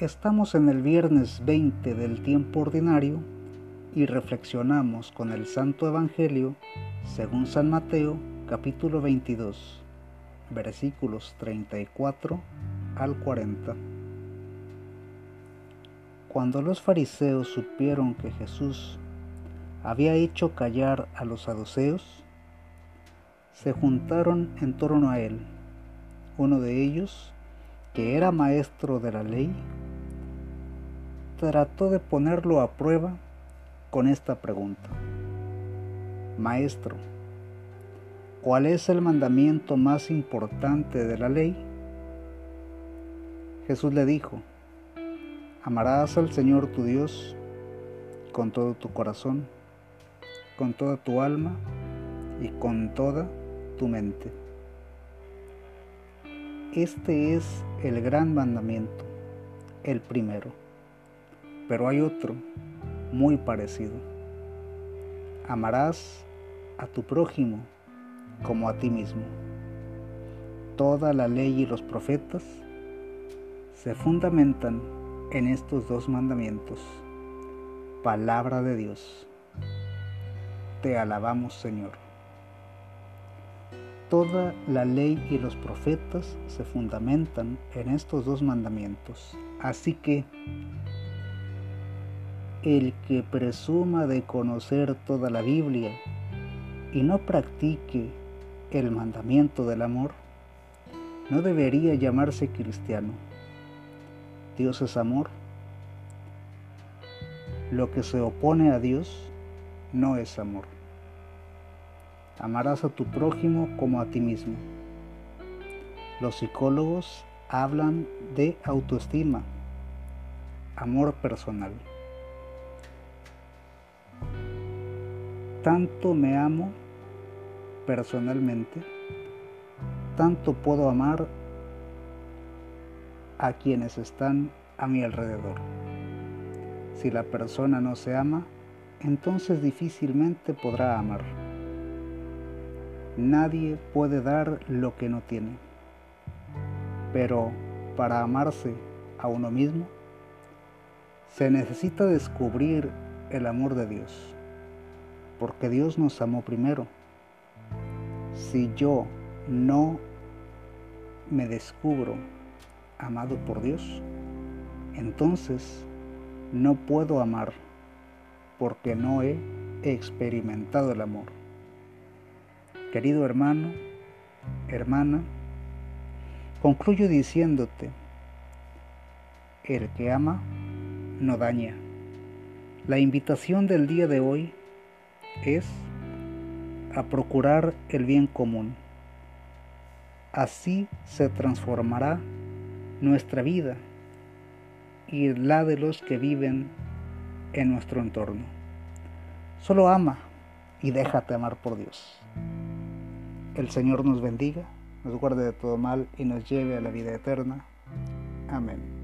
Estamos en el viernes 20 del tiempo ordinario y reflexionamos con el Santo Evangelio según San Mateo capítulo 22 versículos 34 al 40. Cuando los fariseos supieron que Jesús había hecho callar a los saduceos, se juntaron en torno a él. Uno de ellos, que era maestro de la ley, trató de ponerlo a prueba con esta pregunta. Maestro, ¿cuál es el mandamiento más importante de la ley? Jesús le dijo, amarás al Señor tu Dios con todo tu corazón, con toda tu alma y con toda tu mente. Este es el gran mandamiento, el primero. Pero hay otro muy parecido. Amarás a tu prójimo como a ti mismo. Toda la ley y los profetas se fundamentan en estos dos mandamientos. Palabra de Dios. Te alabamos Señor. Toda la ley y los profetas se fundamentan en estos dos mandamientos. Así que el que presuma de conocer toda la Biblia y no practique el mandamiento del amor, no debería llamarse cristiano. Dios es amor. Lo que se opone a Dios no es amor. Amarás a tu prójimo como a ti mismo. Los psicólogos hablan de autoestima, amor personal. Tanto me amo personalmente, tanto puedo amar a quienes están a mi alrededor. Si la persona no se ama, entonces difícilmente podrá amar. Nadie puede dar lo que no tiene. Pero para amarse a uno mismo, se necesita descubrir el amor de Dios porque Dios nos amó primero. Si yo no me descubro amado por Dios, entonces no puedo amar porque no he experimentado el amor. Querido hermano, hermana, concluyo diciéndote, el que ama no daña. La invitación del día de hoy es a procurar el bien común. Así se transformará nuestra vida y la de los que viven en nuestro entorno. Solo ama y déjate amar por Dios. El Señor nos bendiga, nos guarde de todo mal y nos lleve a la vida eterna. Amén.